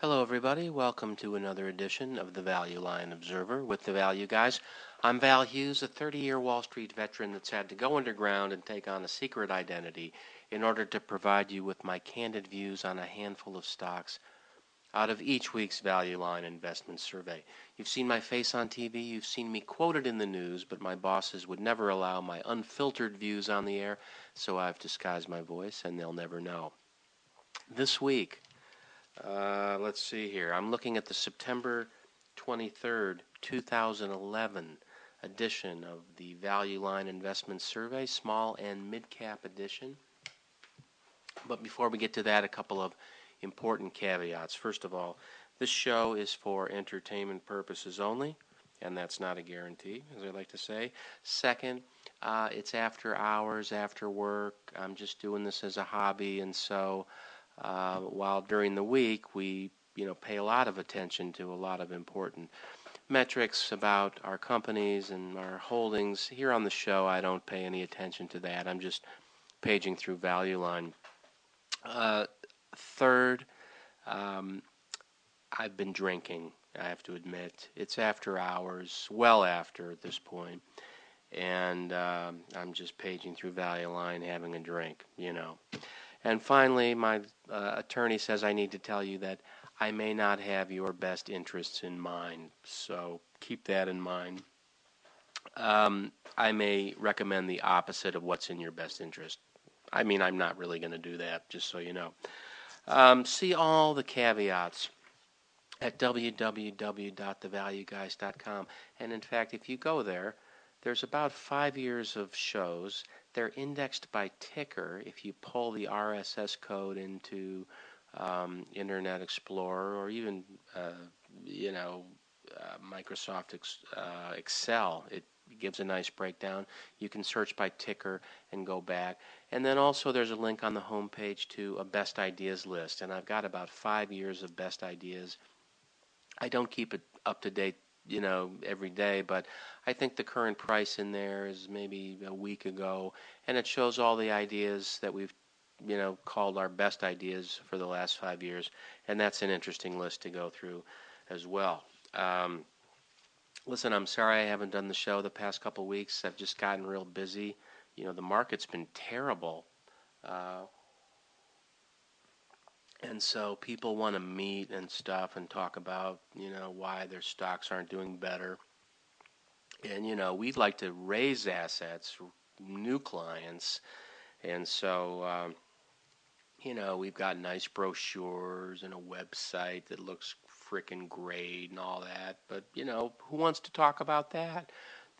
Hello, everybody. Welcome to another edition of the Value Line Observer with the Value Guys. I'm Val Hughes, a 30 year Wall Street veteran that's had to go underground and take on a secret identity in order to provide you with my candid views on a handful of stocks out of each week's Value Line investment survey. You've seen my face on TV, you've seen me quoted in the news, but my bosses would never allow my unfiltered views on the air, so I've disguised my voice and they'll never know. This week, uh, let's see here. I'm looking at the September 23rd, 2011 edition of the Value Line Investment Survey, small and mid cap edition. But before we get to that, a couple of important caveats. First of all, this show is for entertainment purposes only, and that's not a guarantee, as I like to say. Second, uh, it's after hours, after work. I'm just doing this as a hobby, and so uh, while during the week we you know pay a lot of attention to a lot of important metrics about our companies and our holdings. Here on the show, I don't pay any attention to that. I'm just paging through Value Line. Uh, third, um, I've been drinking. I have to admit, it's after hours, well after at this point, and um, I'm just paging through Value Line, having a drink. You know. And finally, my uh, attorney says I need to tell you that I may not have your best interests in mind, so keep that in mind. Um, I may recommend the opposite of what's in your best interest. I mean, I'm not really going to do that, just so you know. Um, see all the caveats at www.thevalueguys.com. And in fact, if you go there, there's about five years of shows they're indexed by ticker. If you pull the RSS code into um, Internet Explorer or even uh, you know uh, Microsoft ex- uh, Excel, it gives a nice breakdown. You can search by ticker and go back. And then also there's a link on the home page to a best ideas list. And I've got about five years of best ideas. I don't keep it up to date you know, every day, but I think the current price in there is maybe a week ago, and it shows all the ideas that we've, you know, called our best ideas for the last five years, and that's an interesting list to go through as well. Um, listen, I'm sorry I haven't done the show the past couple weeks. I've just gotten real busy. You know, the market's been terrible. Uh, and so people want to meet and stuff and talk about, you know, why their stocks aren't doing better. And, you know, we'd like to raise assets, new clients. And so, um, you know, we've got nice brochures and a website that looks freaking great and all that. But, you know, who wants to talk about that?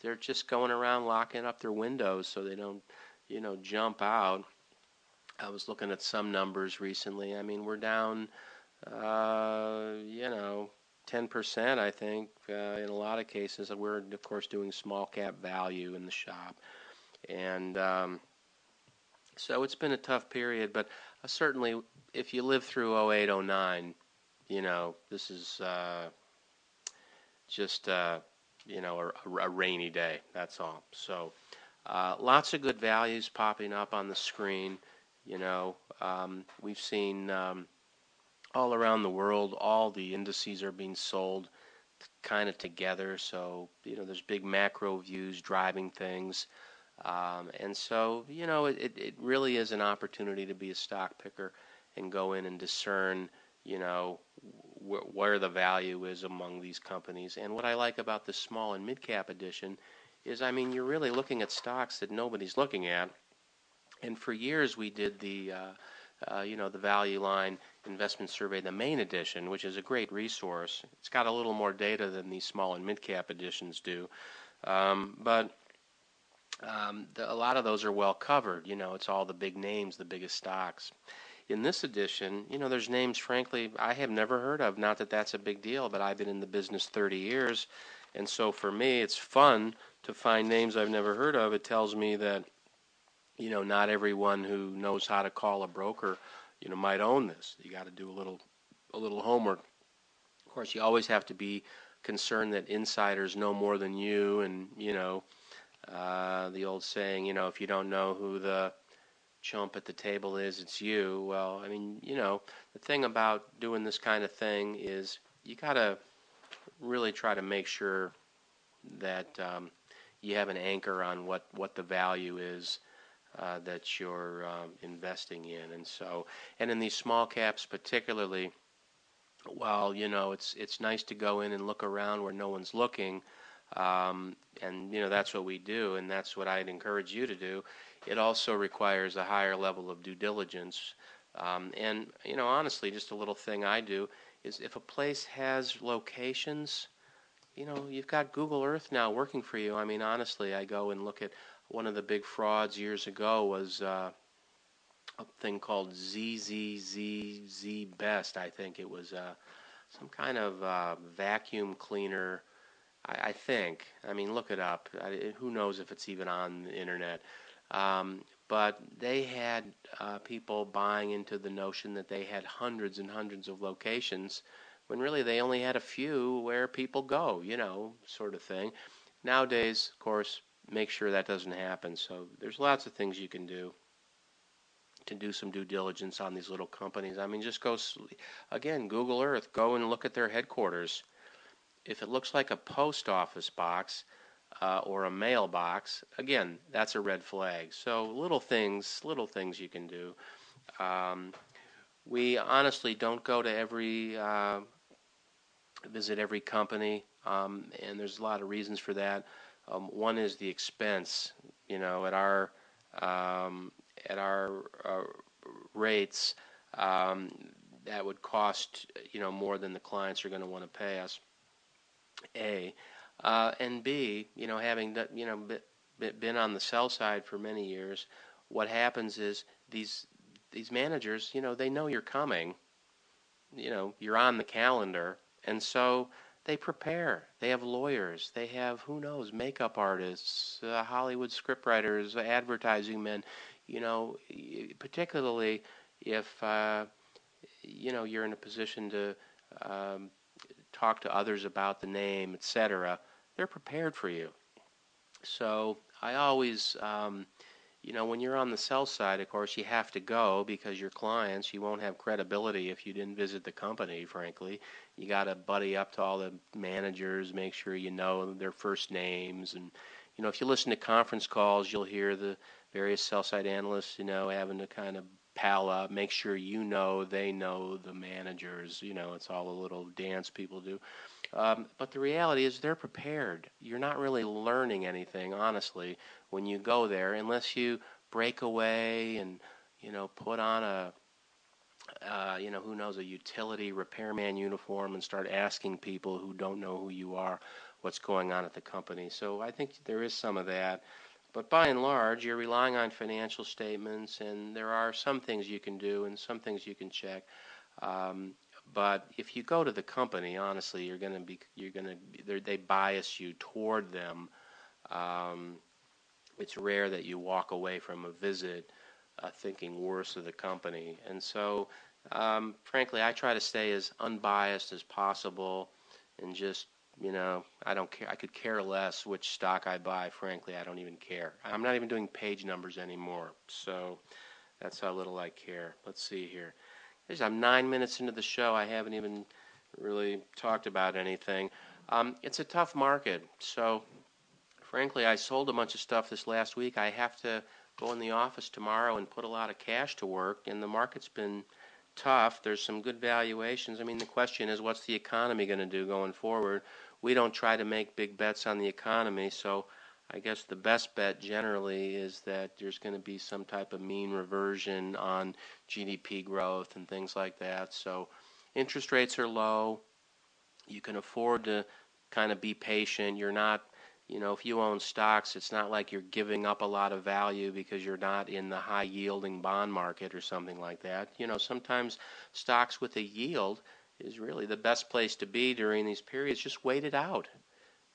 They're just going around locking up their windows so they don't, you know, jump out. I was looking at some numbers recently. I mean, we're down, uh, you know, 10%, I think, uh, in a lot of cases. We're, of course, doing small cap value in the shop. And um, so it's been a tough period, but uh, certainly if you live through 08, 09, you know, this is uh, just, uh, you know, a, a, rainy day. That's all. So uh, lots of good values popping up on the screen. You know, um, we've seen um, all around the world, all the indices are being sold kind of together. So, you know, there's big macro views driving things. Um, and so, you know, it, it really is an opportunity to be a stock picker and go in and discern, you know, wh- where the value is among these companies. And what I like about the small and mid cap edition is, I mean, you're really looking at stocks that nobody's looking at and for years, we did the, uh, uh, you know, the Value Line Investment Survey, the main edition, which is a great resource. It's got a little more data than these small and mid cap editions do, um, but um, the, a lot of those are well covered. You know, it's all the big names, the biggest stocks. In this edition, you know, there's names, frankly, I have never heard of. Not that that's a big deal, but I've been in the business 30 years. And so for me, it's fun to find names I've never heard of. It tells me that you know, not everyone who knows how to call a broker, you know, might own this. You got to do a little, a little homework. Of course, you always have to be concerned that insiders know more than you, and you know, uh, the old saying, you know, if you don't know who the chump at the table is, it's you. Well, I mean, you know, the thing about doing this kind of thing is you got to really try to make sure that um, you have an anchor on what, what the value is uh, that you're um, investing in. And so, and in these small caps particularly, while you know it's it's nice to go in and look around where no one's looking, um, and you know that's what we do, and that's what I'd encourage you to do. It also requires a higher level of due diligence. Um, and you know, honestly, just a little thing I do is if a place has locations, you know, you've got Google Earth now working for you. I mean, honestly, I go and look at one of the big frauds years ago was uh, a thing called ZZZZ Best. I think it was uh, some kind of uh, vacuum cleaner. I, I, think. I mean, look it up. I, who knows if it's even on the internet? Um, but they had uh, people buying into the notion that they had hundreds and hundreds of locations when really they only had a few where people go, you know, sort of thing. Nowadays, of course, make sure that doesn't happen. So there's lots of things you can do to do some due diligence on these little companies. I mean, just go again, Google Earth, go and look at their headquarters. If it looks like a post office box uh, or a mailbox, again, that's a red flag. So little things, little things you can do. Um, we honestly don't go to every uh, visit every company, um, and there's a lot of reasons for that. Um, one is the expense. You know, at our um, at our uh, rates, um, that would cost you know more than the clients are going to want to pay us. A uh, and B, you know, having you know been on the sell side for many years, what happens is these these managers, you know, they know you're coming. You know, you're on the calendar, and so they prepare. They have lawyers. They have who knows makeup artists, uh, Hollywood scriptwriters, advertising men. You know, particularly if uh, you know you're in a position to um, talk to others about the name, etc. They're prepared for you. So I always um, you know, when you're on the sell side, of course, you have to go because your clients, you won't have credibility if you didn't visit the company, frankly. You got to buddy up to all the managers, make sure you know their first names. And, you know, if you listen to conference calls, you'll hear the various sell side analysts, you know, having to kind of pal up, make sure you know they know the managers. You know, it's all a little dance people do. Um, but the reality is they're prepared. You're not really learning anything, honestly, when you go there, unless you break away and you know put on a uh, you know who knows a utility repairman uniform and start asking people who don't know who you are what's going on at the company. So I think there is some of that. But by and large, you're relying on financial statements, and there are some things you can do and some things you can check. Um, but if you go to the company, honestly, you're going to be you're going to they bias you toward them. Um, it's rare that you walk away from a visit uh, thinking worse of the company, and so um, frankly, I try to stay as unbiased as possible, and just you know, I don't care. I could care less which stock I buy. Frankly, I don't even care. I'm not even doing page numbers anymore. So that's how little I care. Let's see here. I'm nine minutes into the show. I haven't even really talked about anything. Um, it's a tough market. So, frankly, I sold a bunch of stuff this last week. I have to go in the office tomorrow and put a lot of cash to work, and the market's been tough. There's some good valuations. I mean, the question is, what's the economy going to do going forward? We don't try to make big bets on the economy, so I guess the best bet generally is that there's going to be some type of mean reversion on GDP growth and things like that. So interest rates are low. You can afford to kind of be patient. You're not, you know, if you own stocks, it's not like you're giving up a lot of value because you're not in the high yielding bond market or something like that. You know, sometimes stocks with a yield is really the best place to be during these periods. Just wait it out,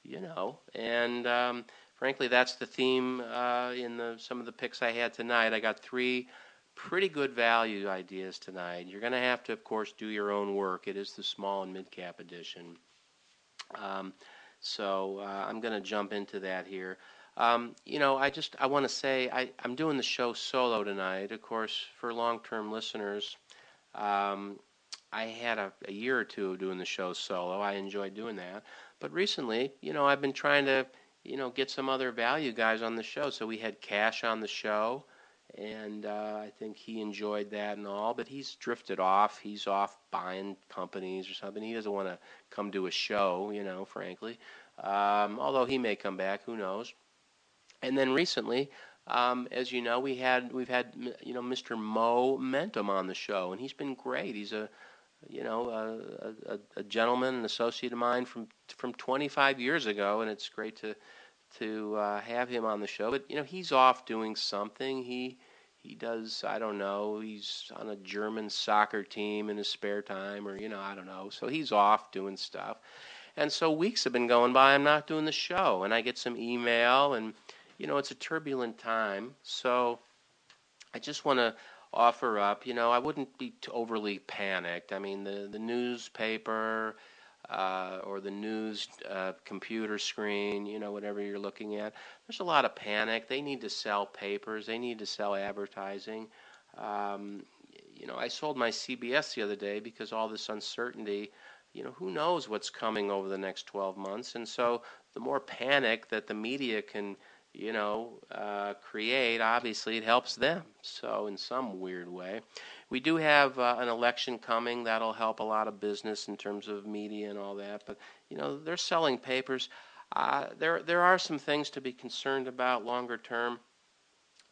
you know, and um, frankly, that's the theme uh, in the, some of the picks I had tonight. I got three pretty good value ideas tonight. You're going to have to, of course, do your own work. It is the small and mid cap edition. Um, so uh, I'm going to jump into that here. Um, you know, I just I want to say I, I'm doing the show solo tonight. Of course, for long-term listeners, um, I had a, a year or two of doing the show solo. I enjoyed doing that. But recently, you know, I've been trying to, you know, get some other value guys on the show. So we had Cash on the show, and uh, I think he enjoyed that and all. But he's drifted off. He's off buying companies or something. He doesn't want to come to a show, you know, frankly. Um, although he may come back, who knows? And then recently, um, as you know, we had we've had you know Mr. Mo Mentum on the show, and he's been great. He's a you know a, a, a gentleman, an associate of mine from from 25 years ago, and it's great to to uh, have him on the show. But you know he's off doing something. He he does I don't know. He's on a German soccer team in his spare time, or you know I don't know. So he's off doing stuff. And so weeks have been going by. I'm not doing the show, and I get some email and you know, it's a turbulent time. So I just want to offer up, you know, I wouldn't be overly panicked. I mean, the, the newspaper uh, or the news uh, computer screen, you know, whatever you're looking at, there's a lot of panic. They need to sell papers, they need to sell advertising. Um, you know, I sold my CBS the other day because all this uncertainty, you know, who knows what's coming over the next 12 months. And so the more panic that the media can you know, uh, create, obviously it helps them. So, in some weird way, we do have uh, an election coming that'll help a lot of business in terms of media and all that. But you know, they're selling papers. Uh, there, there are some things to be concerned about longer term,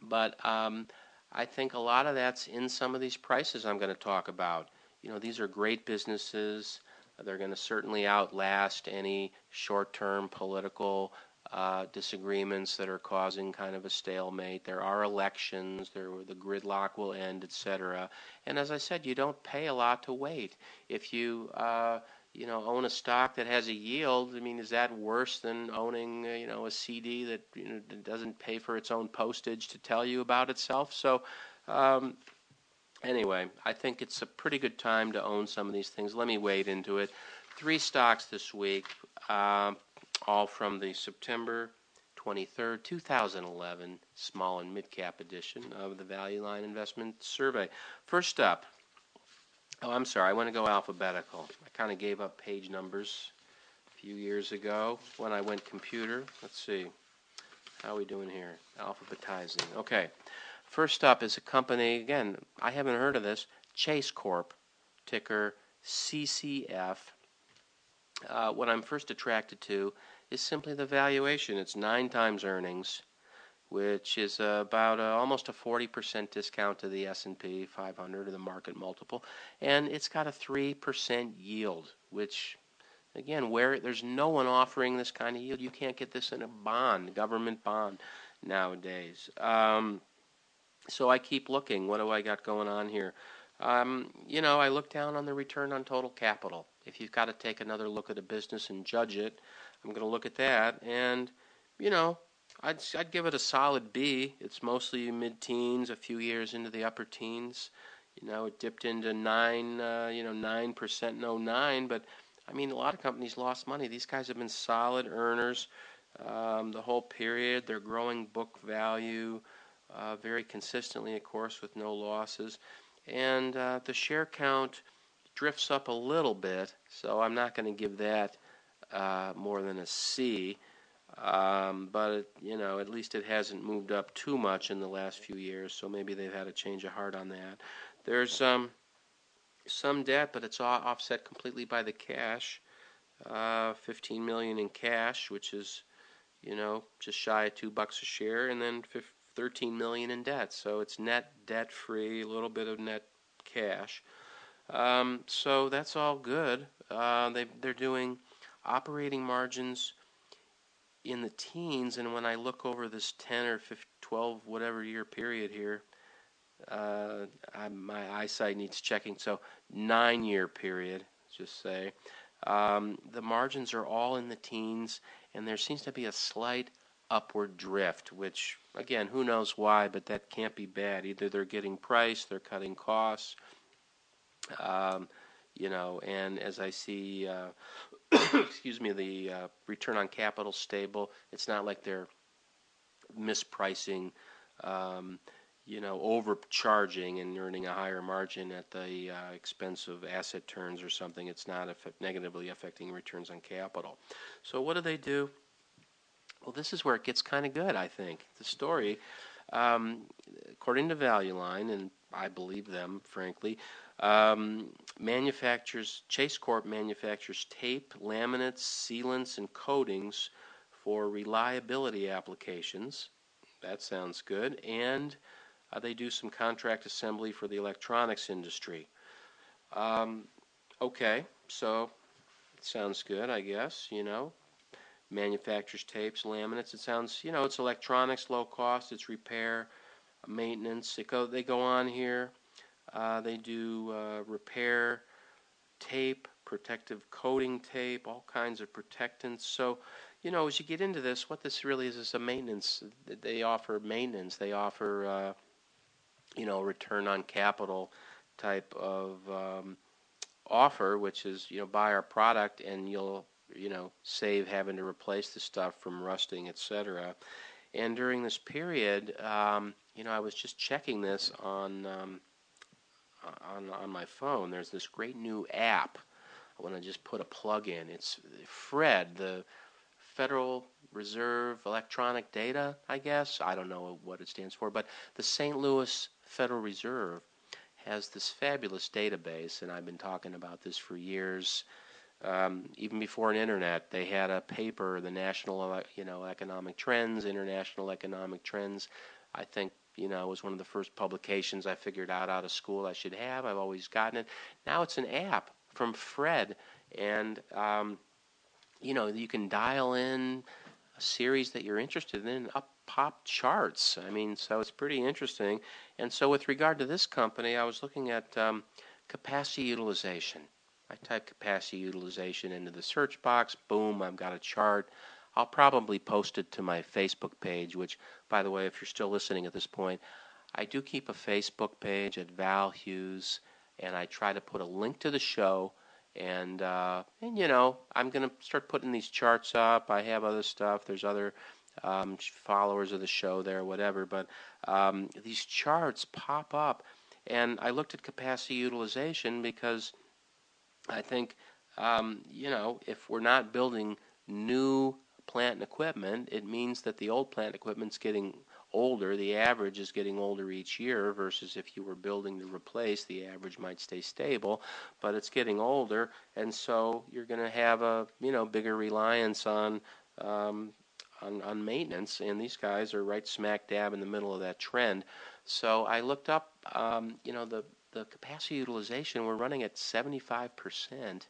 but um, I think a lot of that's in some of these prices I'm going to talk about. You know, these are great businesses. They're going to certainly outlast any short-term political uh, disagreements that are causing kind of a stalemate. There are elections. There, the gridlock will end, etc. And as I said, you don't pay a lot to wait. If you uh, you know own a stock that has a yield, I mean, is that worse than owning uh, you know a CD that you know doesn't pay for its own postage to tell you about itself? So. Um, anyway, I think it's a pretty good time to own some of these things. Let me wade into it. Three stocks this week. Um, all from the September 23rd, 2011 small and mid cap edition of the Value Line Investment Survey. First up, oh, I'm sorry, I want to go alphabetical. I kind of gave up page numbers a few years ago when I went computer. Let's see. How are we doing here? Alphabetizing. Okay. First up is a company, again, I haven't heard of this, Chase Corp, ticker CCF. Uh, what I'm first attracted to is simply the valuation. It's nine times earnings, which is about a, almost a 40% discount to the S&P 500 or the market multiple, and it's got a 3% yield, which again, where there's no one offering this kind of yield, you can't get this in a bond, government bond nowadays. Um, so I keep looking. What do I got going on here? Um, you know, I look down on the return on total capital. If you've got to take another look at a business and judge it, I'm going to look at that, and you know, I'd I'd give it a solid B. It's mostly mid-teens, a few years into the upper teens. You know, it dipped into nine, uh, you know, nine percent, no nine. But I mean, a lot of companies lost money. These guys have been solid earners um, the whole period. They're growing book value uh, very consistently, of course, with no losses. And uh, the share count drifts up a little bit, so I'm not going to give that uh, more than a C. Um, but it, you know, at least it hasn't moved up too much in the last few years. So maybe they've had a change of heart on that. There's um, some debt, but it's all offset completely by the cash. Uh, 15 million in cash, which is, you know, just shy of two bucks a share, and then 13 million in debt. So it's net debt free, a little bit of net cash. Um, so that's all good. Uh, they they're doing operating margins in the teens, and when I look over this 10 or 15, 12, whatever year period here, uh, I, my eyesight needs checking. So nine year period, just say. Um, the margins are all in the teens, and there seems to be a slight upward drift, which, again, who knows why, but that can't be bad. Either they're getting price, they're cutting costs, um, you know, and as I see uh, excuse me, the uh, return on capital stable. It's not like they're mispricing, um, you know, overcharging and earning a higher margin at the uh, expense of asset turns or something. It's not effect- negatively affecting returns on capital. So what do they do? Well, this is where it gets kind of good, I think. The story, um, according to Value Line, and I believe them, frankly, um, manufactures Chase Corp manufactures tape, laminates, sealants, and coatings for reliability applications. That sounds good. And uh, they do some contract assembly for the electronics industry. Um, okay, so it sounds good, I guess. You know, manufactures tapes, laminates. It sounds, you know, it's electronics, low cost. It's repair, maintenance. It go, they go on here. Uh, they do uh, repair tape, protective coating tape, all kinds of protectants. So, you know, as you get into this, what this really is is a maintenance. They offer maintenance. They offer, uh, you know, return on capital type of um, offer, which is, you know, buy our product and you'll, you know, save having to replace the stuff from rusting, etc. And during this period, um, you know, I was just checking this on. Um, on on my phone. There's this great new app. I want to just put a plug in. It's Fred, the Federal Reserve Electronic Data, I guess. I don't know what it stands for, but the St. Louis Federal Reserve has this fabulous database, and I've been talking about this for years. Um, even before an internet, they had a paper, the National, you know, Economic Trends, International Economic Trends. I think you know, it was one of the first publications I figured out out of school I should have. I've always gotten it. Now it's an app from Fred, and um, you know, you can dial in a series that you're interested in, and up pop charts. I mean, so it's pretty interesting. And so, with regard to this company, I was looking at um, capacity utilization. I type capacity utilization into the search box. Boom, I've got a chart. I'll probably post it to my Facebook page, which, by the way, if you're still listening at this point, I do keep a Facebook page at Val Hughes, and I try to put a link to the show. And uh, and you know, I'm gonna start putting these charts up. I have other stuff. There's other um, followers of the show there, whatever. But um, these charts pop up, and I looked at capacity utilization because I think um, you know if we're not building new plant and equipment, it means that the old plant equipment's getting older. The average is getting older each year versus if you were building to replace, the average might stay stable, but it's getting older, and so you're going to have a you know bigger reliance on. Um, on, on maintenance, and these guys are right smack dab in the middle of that trend. So I looked up, um, you know, the the capacity utilization. We're running at 75 percent,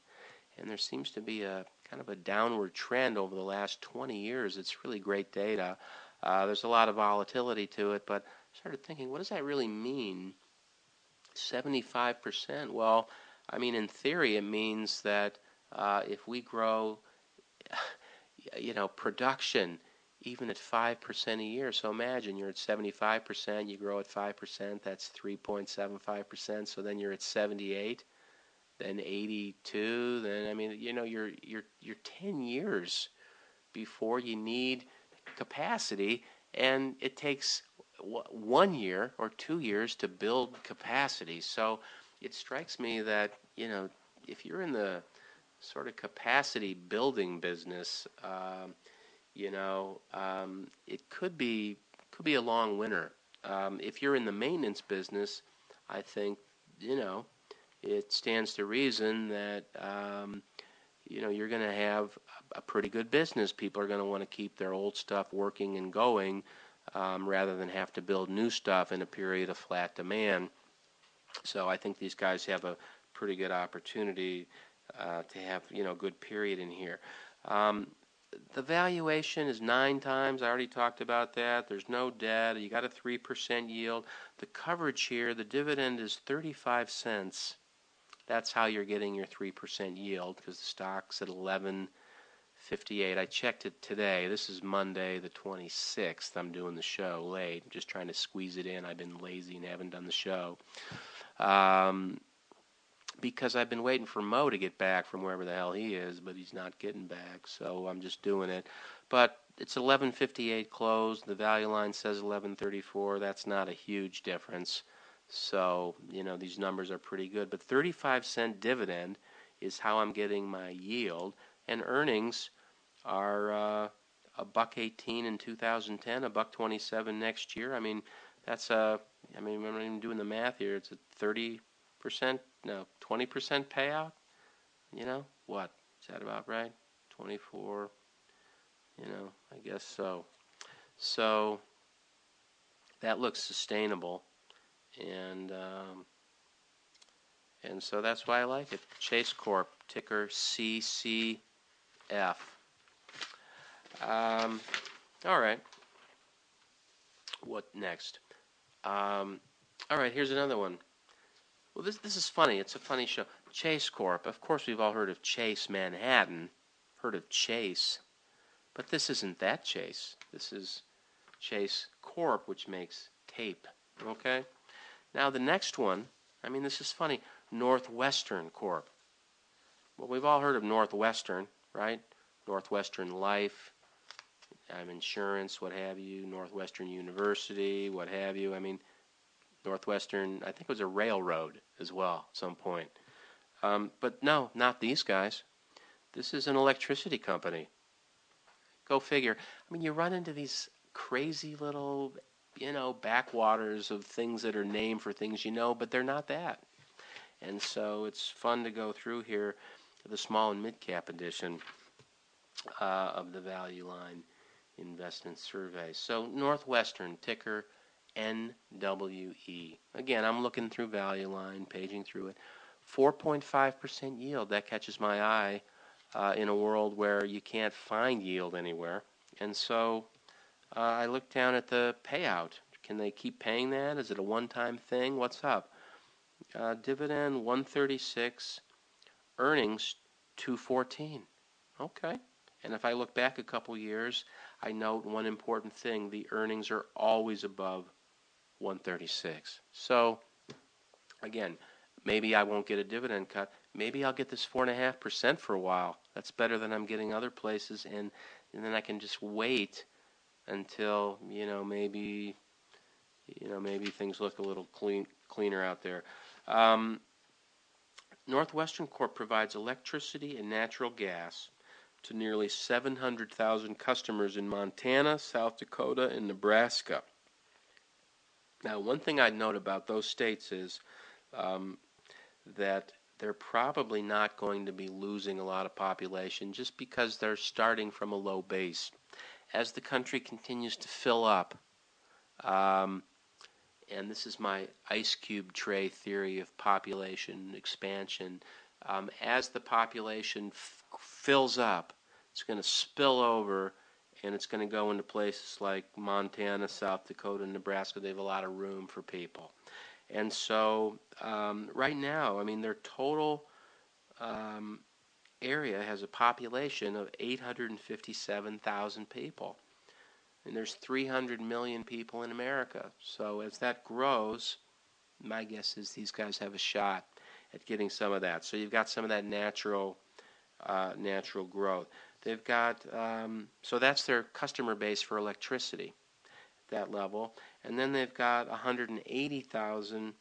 and there seems to be a kind of a downward trend over the last 20 years. It's really great data. Uh, there's a lot of volatility to it, but I started thinking, what does that really mean? 75%. Well, I mean, in theory, it means that uh, if we grow, you know, production even at 5% a year. So imagine you're at 75%, you grow at 5%, that's 3.75%, so then you're at 78 then 82 then i mean you know you're you're you're 10 years before you need capacity and it takes one year or two years to build capacity. So it strikes me that you know if you're in the sort of capacity building business um, you know um, it could be could be a long winter. Um, if you're in the maintenance business i think you know it stands to reason that um, you know you're going to have a pretty good business. People are going to want to keep their old stuff working and going um, rather than have to build new stuff in a period of flat demand. So I think these guys have a pretty good opportunity uh, to have you know good period in here. Um, the valuation is nine times. I already talked about that. There's no debt. You got a three percent yield. The coverage here, the dividend is thirty-five cents that's how you're getting your 3% yield because the stock's at 11.58. I checked it today. This is Monday the 26th. I'm doing the show late. I'm just trying to squeeze it in. I've been lazy and haven't done the show. Um, because I've been waiting for Mo to get back from wherever the hell he is, but he's not getting back, so I'm just doing it. But it's 1158 closed. The value line says 1134. That's not a huge difference. So, you know, these numbers are pretty good. But 35 cent dividend is how I'm getting my yield. And earnings are uh, a buck 18 in 2010, a buck 27 next year. I mean, that's a, I mean, I'm not even doing the math here. It's a 30%, no, 20% payout. You know, what? Is that about right? 24, you know, I guess so. So that looks sustainable. And, um, and so that's why I like it. Chase Corp, ticker CCF. Um, all right. What next? Um, all right, here's another one. Well, this this is funny. It's a funny show. Chase Corp. Of course, we've all heard of Chase Manhattan. Heard of Chase, but this isn't that Chase. This is Chase Corp, which makes tape. Okay. Now the next one. I mean, this is funny. Northwestern Corp. Well, we've all heard of Northwestern, right? Northwestern Life, um, insurance, what have you, Northwestern University, what have you. I mean, Northwestern, I think it was a railroad as well at some point. Um, but no, not these guys. This is an electricity company. Go figure. I mean, you run into these crazy little, you know, backwaters of things that are named for things you know, but they're not that. And so it's fun to go through here the small and mid cap edition uh, of the value line investment survey. So Northwestern ticker NWE. Again, I'm looking through value line, paging through it. 4.5% yield. That catches my eye uh, in a world where you can't find yield anywhere. And so uh, I look down at the payout. Can they keep paying that? Is it a one-time thing? What's up? Uh, dividend 136, earnings 214. Okay. And if I look back a couple years, I note one important thing the earnings are always above 136. So, again, maybe I won't get a dividend cut. Maybe I'll get this 4.5% for a while. That's better than I'm getting other places. And, and then I can just wait until, you know, maybe. You know, maybe things look a little clean, cleaner out there. Um, Northwestern Corp provides electricity and natural gas to nearly 700,000 customers in Montana, South Dakota, and Nebraska. Now, one thing I'd note about those states is um, that they're probably not going to be losing a lot of population just because they're starting from a low base. As the country continues to fill up, um, and this is my ice cube tray theory of population expansion, um, as the population f- fills up, it's going to spill over and it's going to go into places like Montana, South Dakota, Nebraska. They have a lot of room for people. And so, um, right now, I mean, their total um, area has a population of 857,000 people. And there's 300 million people in America. So, as that grows, my guess is these guys have a shot at getting some of that. So you've got some of that natural, uh, natural growth. They've got um, so that's their customer base for electricity, at that level, and then they've got 180,000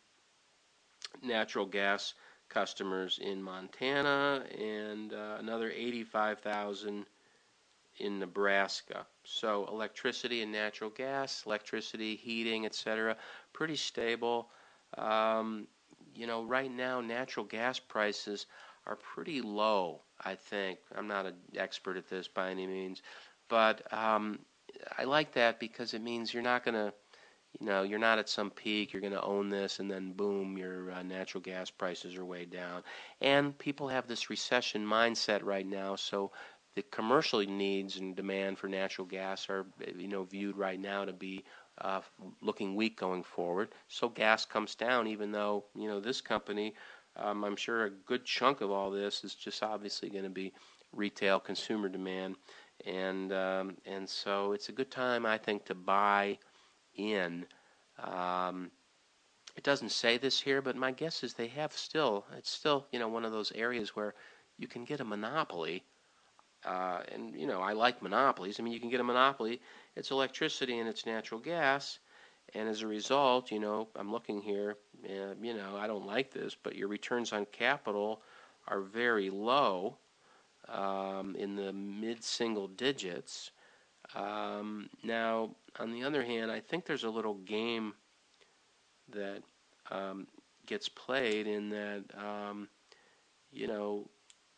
natural gas customers in Montana and uh, another 85,000 in Nebraska. So electricity and natural gas, electricity, heating, etc., pretty stable. Um, you know, right now, natural gas prices are pretty low, I think. I'm not an expert at this by any means, but um, I like that because it means you're not going to, you know, you're not at some peak, you're going to own this, and then boom, your uh, natural gas prices are way down. And people have this recession mindset right now, so the commercial needs and demand for natural gas are, you know, viewed right now to be uh, looking weak going forward. So gas comes down, even though you know this company. Um, I'm sure a good chunk of all this is just obviously going to be retail consumer demand, and um, and so it's a good time I think to buy in. Um, it doesn't say this here, but my guess is they have still. It's still you know one of those areas where you can get a monopoly uh, and you know I like monopolies. I mean, you can get a monopoly. It's electricity and it's natural gas, and as a result, you know, I'm looking here. You know, I don't like this, but your returns on capital are very low, um, in the mid-single digits. Um, now, on the other hand, I think there's a little game that um, gets played in that, um, you know,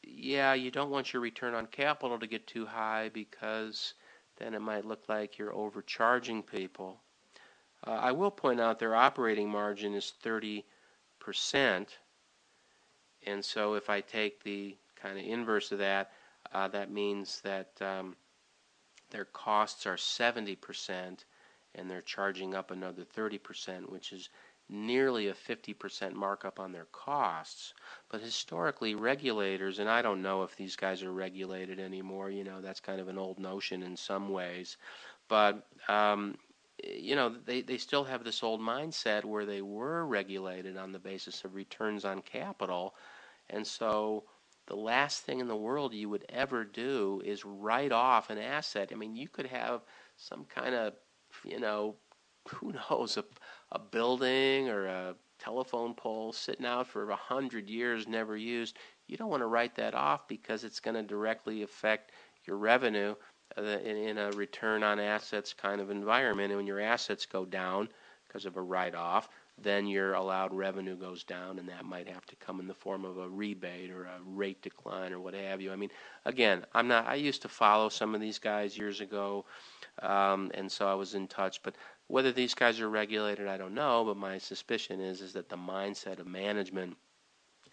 yeah, you don't want your return on capital to get too high because then it might look like you're overcharging people. Uh, I will point out their operating margin is 30%. And so if I take the kind of inverse of that, uh, that means that um, their costs are 70% and they're charging up another 30%, which is nearly a 50% markup on their costs. But historically, regulators, and I don't know if these guys are regulated anymore, you know, that's kind of an old notion in some ways. But, um, you know, they, they still have this old mindset where they were regulated on the basis of returns on capital. And so the last thing in the world you would ever do is write off an asset. I mean, you could have some kind of, you know, who knows, a, a building or a telephone pole sitting out for a hundred years, never used. You don't want to write that off because it's going to directly affect your revenue uh, in, in a return on assets kind of environment. And when your assets go down because of a write off, then your allowed revenue goes down, and that might have to come in the form of a rebate or a rate decline or what have you. I mean, again, I'm not. I used to follow some of these guys years ago, um, and so I was in touch. But whether these guys are regulated, I don't know. But my suspicion is is that the mindset of management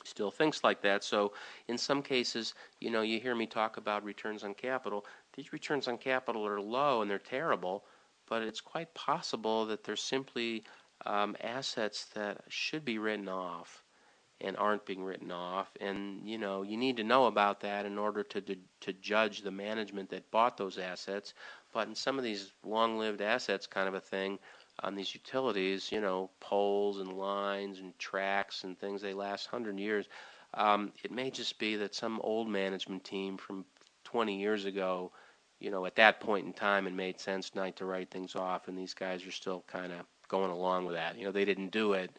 still thinks like that. So in some cases, you know, you hear me talk about returns on capital. These returns on capital are low and they're terrible, but it's quite possible that they're simply um, assets that should be written off and aren't being written off. And you know you need to know about that in order to, to to judge the management that bought those assets. But in some of these long-lived assets kind of a thing on these utilities you know poles and lines and tracks and things they last 100 years. Um, it may just be that some old management team from 20 years ago you know at that point in time it made sense not to write things off and these guys are still kind of going along with that. You know, they didn't do it,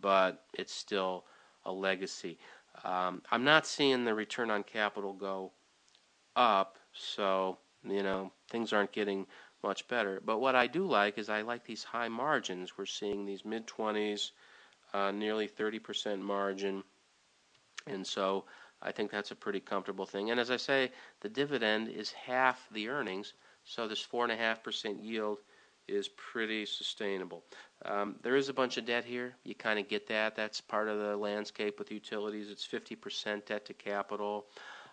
but it's still a legacy. Um, I'm not seeing the return on capital go up, so you know things aren't getting much better. But what I do like is I like these high margins. We're seeing these mid 20s, uh, nearly 30% margin, and so I think that's a pretty comfortable thing. And as I say, the dividend is half the earnings, so this four and a half percent yield is pretty sustainable. Um, there is a bunch of debt here. You kind of get that. That's part of the landscape with utilities. It's 50% debt to capital.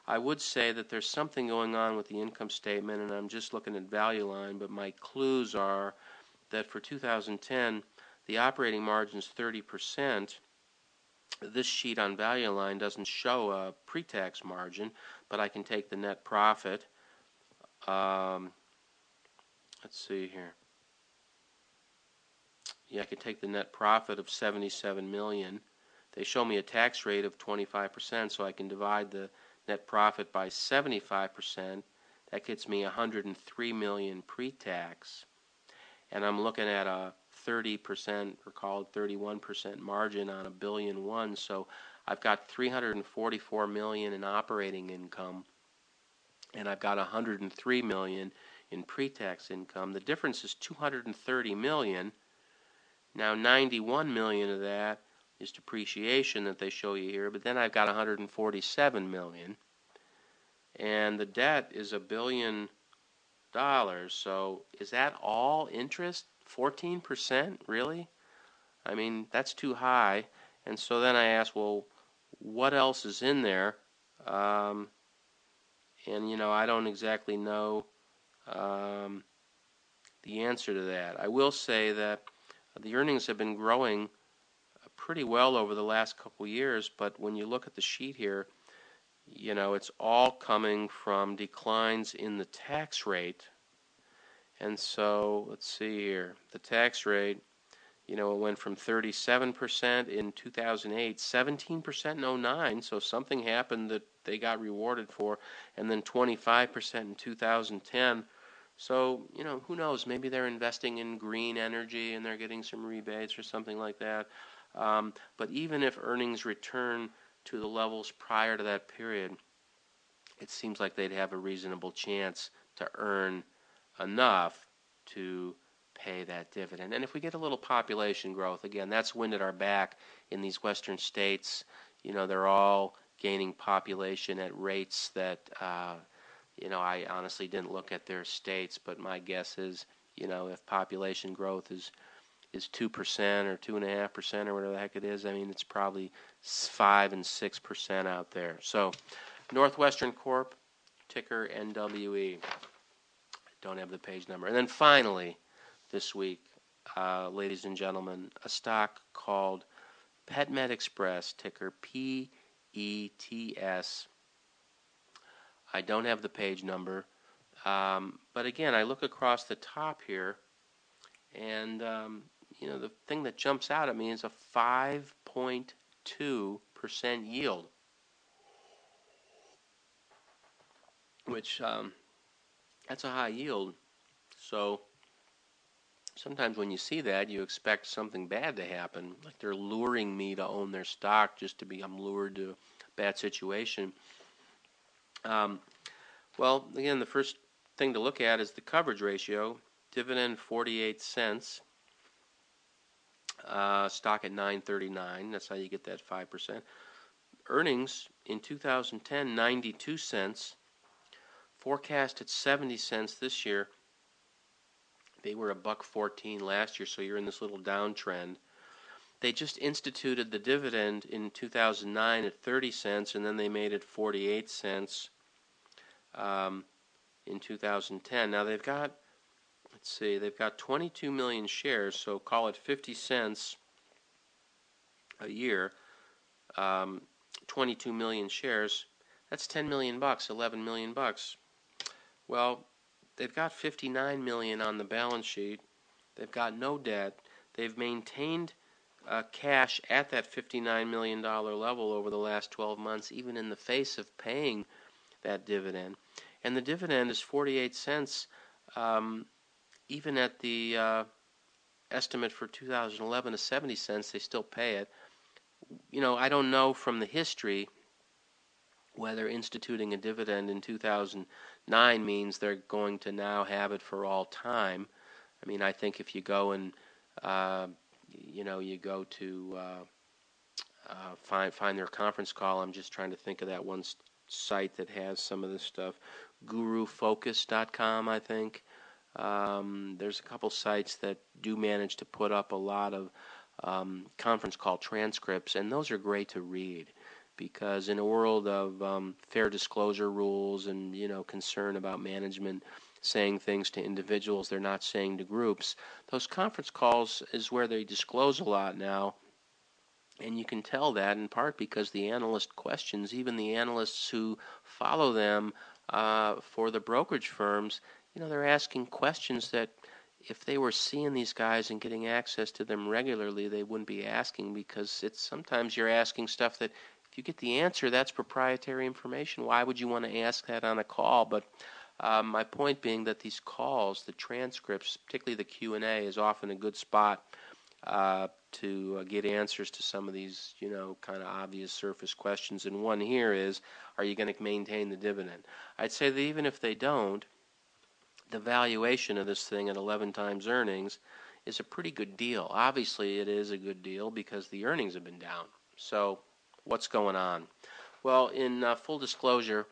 I would say that there's something going on with the income statement, and I'm just looking at value line, but my clues are that for 2010, the operating margin is 30%. This sheet on value line doesn't show a pre tax margin, but I can take the net profit. Um, let's see here yeah, I could take the net profit of 77 million. They show me a tax rate of 25%, so I can divide the net profit by 75%. That gets me 103 million pre-tax. And I'm looking at a 30% or call it 31% margin on a billion one, so I've got 344 million in operating income and I've got 103 million in pre-tax income. The difference is 230 million now 91 million of that is depreciation that they show you here, but then I've got 147 million. And the debt is a billion dollars. So is that all interest? 14%? Really? I mean, that's too high. And so then I asked, well, what else is in there? Um, and, you know, I don't exactly know um, the answer to that. I will say that the earnings have been growing uh, pretty well over the last couple of years, but when you look at the sheet here, you know, it's all coming from declines in the tax rate. And so, let's see here. The tax rate, You know, it went from 37% in 2008, 17% in 09, so something happened that they got rewarded for, and then 25% in 2010. So, you know, who knows? Maybe they're investing in green energy and they're getting some rebates or something like that. Um, but even if earnings return to the levels prior to that period, it seems like they'd have a reasonable chance to earn enough to pay that dividend. And if we get a little population growth, again, that's wind at our back in these western states. You know, they're all gaining population at rates that, uh, you know, I honestly didn't look at their states, but my guess is, you know, if population growth is is two percent or two and a half percent or whatever the heck it is, I mean, it's probably five and six percent out there. So, Northwestern Corp, ticker NWE. Don't have the page number. And then finally, this week, uh, ladies and gentlemen, a stock called PetMed Express, ticker PETS. I don't have the page number, um, but again, I look across the top here, and um, you know the thing that jumps out at me is a 5.2 percent yield, which um, that's a high yield. So sometimes when you see that, you expect something bad to happen. Like they're luring me to own their stock just to be, I'm lured to a bad situation. Um, well, again, the first thing to look at is the coverage ratio. Dividend 48 cents. Uh, stock at 939. That's how you get that 5%. Earnings in 2010, 92 cents. Forecast at 70 cents this year. They were a buck 14 last year, so you're in this little downtrend. They just instituted the dividend in 2009 at 30 cents, and then they made it 48 cents um, in 2010. Now they've got, let's see, they've got 22 million shares, so call it 50 cents a year. Um, 22 million shares. That's 10 million bucks, 11 million bucks. Well, They've got 59 million on the balance sheet. They've got no debt. They've maintained uh, cash at that 59 million dollar level over the last 12 months, even in the face of paying that dividend. And the dividend is 48 cents, um, even at the uh, estimate for 2011 of 70 cents. They still pay it. You know, I don't know from the history whether instituting a dividend in 2009 means they're going to now have it for all time. I mean, I think if you go and uh, you know you go to uh, uh, find find their conference call. I'm just trying to think of that one site that has some of this stuff. GuruFocus.com, I think. Um, there's a couple sites that do manage to put up a lot of um, conference call transcripts, and those are great to read because in a world of um, fair disclosure rules and you know concern about management saying things to individuals they're not saying to groups, those conference calls is where they disclose a lot now. And you can tell that in part because the analyst questions, even the analysts who follow them uh, for the brokerage firms, you know, they're asking questions that if they were seeing these guys and getting access to them regularly, they wouldn't be asking because it's sometimes you're asking stuff that if you get the answer, that's proprietary information. Why would you want to ask that on a call? But um, my point being that these calls, the transcripts, particularly the Q and A, is often a good spot uh, to uh, get answers to some of these, you know, kind of obvious surface questions. And one here is, are you going to maintain the dividend? I'd say that even if they don't, the valuation of this thing at 11 times earnings is a pretty good deal. Obviously, it is a good deal because the earnings have been down. So what's going on? Well, in uh, full disclosure,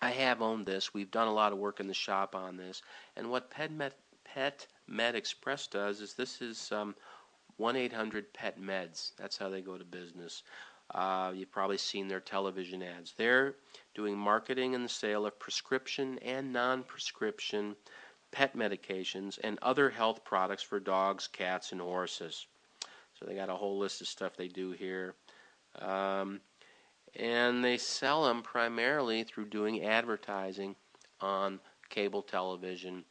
I have owned this. We've done a lot of work in the shop on this. And what Pet Med, Express does is this is um, 1 800 Pet Meds. That's how they go to business. Uh, you've probably seen their television ads. They're doing marketing and the sale of prescription and non prescription pet medications and other health products for dogs, cats, and horses. So they got a whole list of stuff they do here. Um, and they sell them primarily through doing advertising on cable television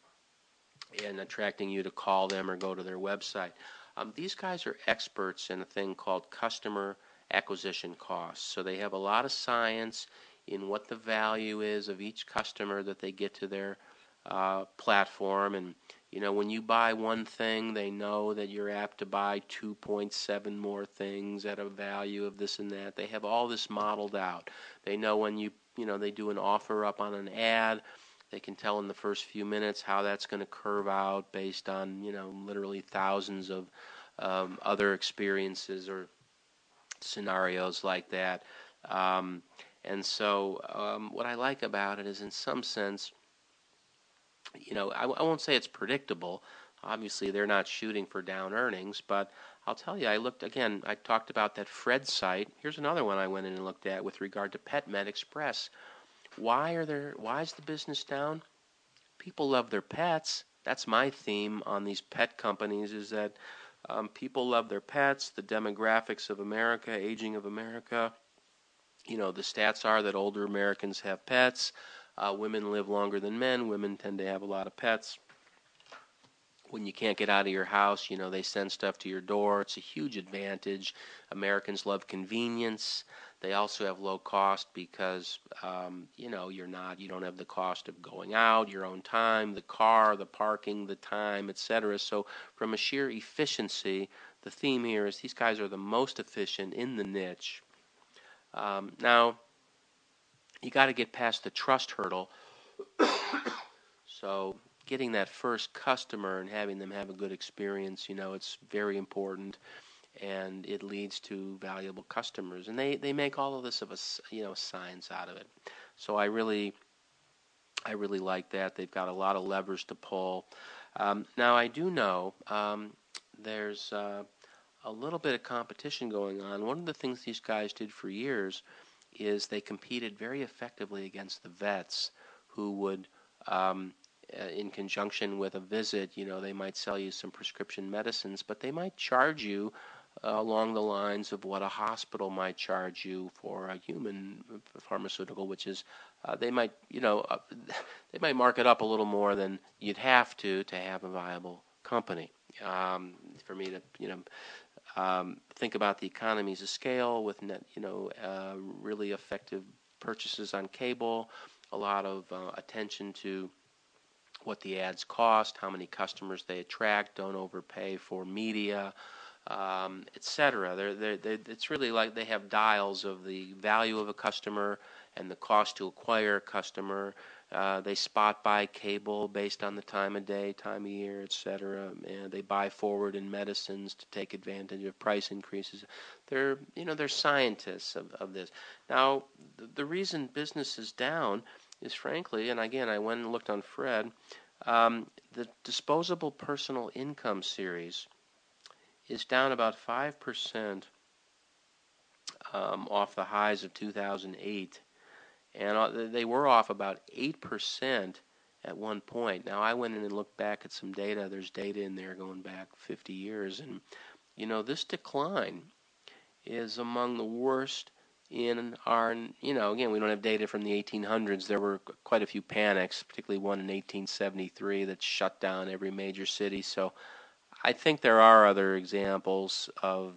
and attracting you to call them or go to their website. Um, these guys are experts in a thing called customer acquisition costs. So they have a lot of science in what the value is of each customer that they get to their uh, platform. And, you know, when you buy one thing, they know that you're apt to buy 2.7 more things at a value of this and that. They have all this modeled out. They know when you, you know, they do an offer up on an ad. They can tell in the first few minutes how that's going to curve out based on, you know, literally thousands of um, other experiences or scenarios like that. Um, and so, um, what I like about it is, in some sense, you know, I, I, won't say it's predictable. Obviously, they're not shooting for down earnings, but I'll tell you, I looked again. I talked about that Fred site. Here's another one I went in and looked at with regard to PetMed Express. Why are there? Why is the business down? People love their pets. That's my theme on these pet companies. Is that um, people love their pets, the demographics of America, aging of America. You know, the stats are that older Americans have pets. Uh, women live longer than men. Women tend to have a lot of pets. When you can't get out of your house, you know, they send stuff to your door. It's a huge advantage. Americans love convenience. They also have low cost because um, you know you're not you don't have the cost of going out, your own time, the car, the parking, the time, etc. So from a sheer efficiency, the theme here is these guys are the most efficient in the niche. Um, now you got to get past the trust hurdle. so getting that first customer and having them have a good experience, you know, it's very important and it leads to valuable customers. And they, they make all of this of a you know science out of it. So I really I really like that. They've got a lot of levers to pull. Um, now I do know um, there's uh, a little bit of competition going on. One of the things these guys did for years is they competed very effectively against the vets who would um, uh, in conjunction with a visit, you know, they might sell you some prescription medicines, but they might charge you along the lines of what a hospital might charge you for a human pharmaceutical, which is uh, they might you know uh, they might mark it up a little more than you'd have to to have a viable company. Um, for me to you know um, think about the economies of scale with net you know uh, really effective purchases on cable, a lot of uh, attention to what the ads cost, how many customers they attract, don't overpay for media um, etc. They're, they're, it's really like they have dials of the value of a customer and the cost to acquire a customer. Uh, they spot buy cable based on the time of day, time of year, etc. And they buy forward in medicines to take advantage of price increases. They're you know they're scientists of, of this. Now the, the reason business is down is frankly, and again I went and looked on Fred, um, the disposable personal income series is down about 5% um, off the highs of 2008. And uh, they were off about 8% at one point. Now, I went in and looked back at some data. There's data in there going back 50 years. And, you know, this decline is among the worst in our, you know, again, we don't have data from the 1800s. There were quite a few panics, particularly one in 1873 that shut down every major city. So I think there are other examples of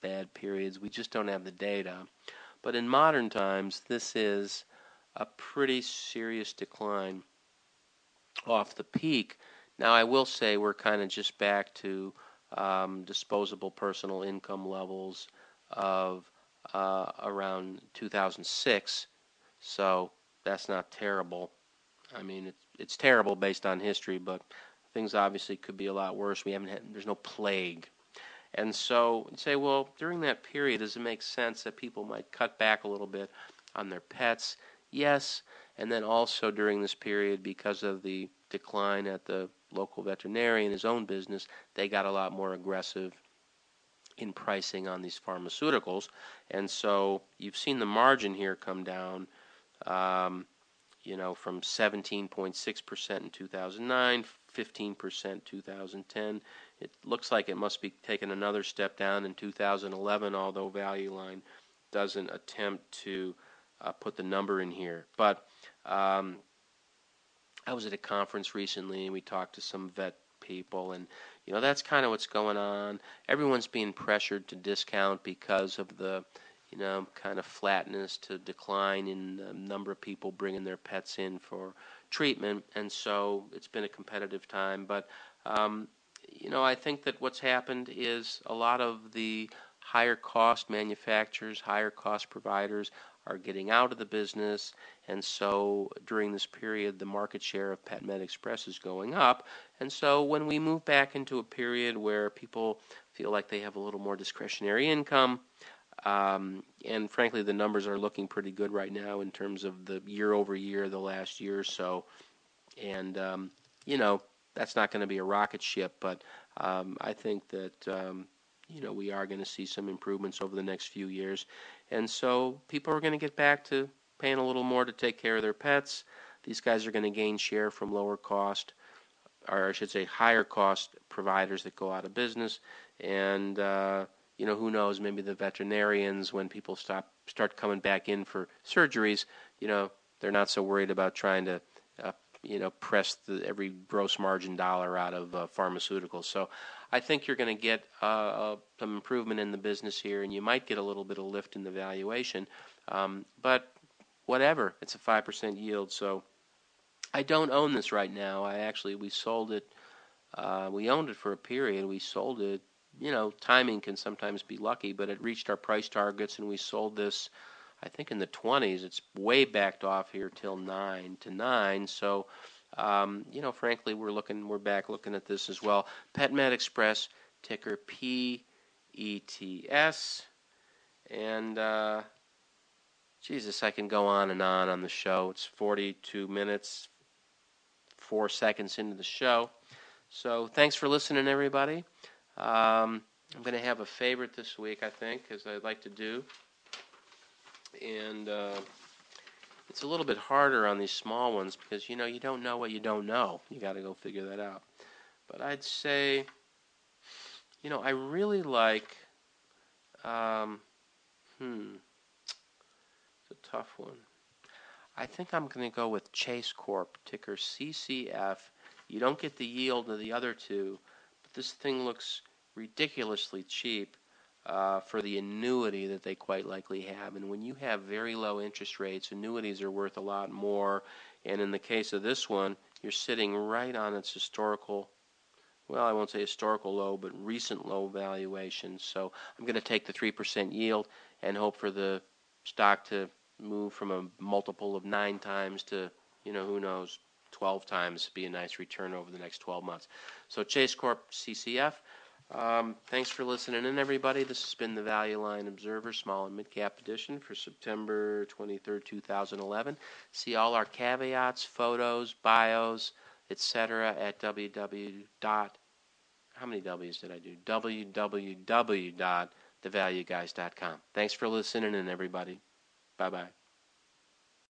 bad periods. We just don't have the data. But in modern times, this is a pretty serious decline off the peak. Now, I will say we're kind of just back to um, disposable personal income levels of uh, around 2006. So that's not terrible. I mean, it's, it's terrible based on history, but things obviously could be a lot worse. We haven't had, there's no plague. And so you say, well, during that period, does it make sense that people might cut back a little bit on their pets? Yes. And then also during this period, because of the decline at the local veterinarian, his own business, they got a lot more aggressive in pricing on these pharmaceuticals. And so you've seen the margin here come down. Um, you know, from 17.6% in 2009, 15% 2010. It looks like it must be taking another step down in 2011, although Value Line doesn't attempt to uh, put the number in here. But um, I was at a conference recently and we talked to some vet people, and you know that's kind of what's going on. Everyone's being pressured to discount because of the you know kind of flatness to decline in the number of people bringing their pets in for treatment, and so it's been a competitive time. But um, you know, I think that what's happened is a lot of the higher cost manufacturers, higher cost providers are getting out of the business, and so during this period, the market share of PetMed Express is going up. And so when we move back into a period where people feel like they have a little more discretionary income, um, and frankly, the numbers are looking pretty good right now in terms of the year over year, the last year or so. And, um, you know, that's not going to be a rocket ship, but um, I think that, um, you know, we are going to see some improvements over the next few years. And so people are going to get back to paying a little more to take care of their pets. These guys are going to gain share from lower cost, or I should say, higher cost providers that go out of business. And, uh, you know, who knows? Maybe the veterinarians, when people stop start coming back in for surgeries, you know, they're not so worried about trying to, uh, you know, press the, every gross margin dollar out of uh, pharmaceuticals. So, I think you're going to get uh, uh, some improvement in the business here, and you might get a little bit of lift in the valuation. Um, but whatever, it's a five percent yield. So, I don't own this right now. I actually we sold it. Uh, we owned it for a period. We sold it you know, timing can sometimes be lucky, but it reached our price targets and we sold this, I think, in the 20s. It's way backed off here till 9 to 9. So, um, you know, frankly, we're looking, we're back looking at this as well. PetMed Express, ticker PETS. And, uh, Jesus, I can go on and on on the show. It's 42 minutes, four seconds into the show. So thanks for listening, everybody. Um, I'm going to have a favorite this week, I think, as I'd like to do. And uh, it's a little bit harder on these small ones because, you know, you don't know what you don't know. You got to go figure that out. But I'd say, you know, I really like, um, hmm, it's a tough one. I think I'm going to go with Chase Corp, ticker CCF. You don't get the yield of the other two, but this thing looks ridiculously cheap uh, for the annuity that they quite likely have. And when you have very low interest rates, annuities are worth a lot more. And in the case of this one, you're sitting right on its historical, well, I won't say historical low, but recent low valuation. So I'm going to take the 3% yield and hope for the stock to move from a multiple of nine times to, you know, who knows, 12 times be a nice return over the next 12 months. So Chase Corp CCF. Um, thanks for listening in, everybody. This has been the Value Line Observer Small and Mid Cap Edition for September 23rd, 2011. See all our caveats, photos, bios, etc. at www. How many W's did I do? www.thevalueguys.com. Thanks for listening in, everybody. Bye bye.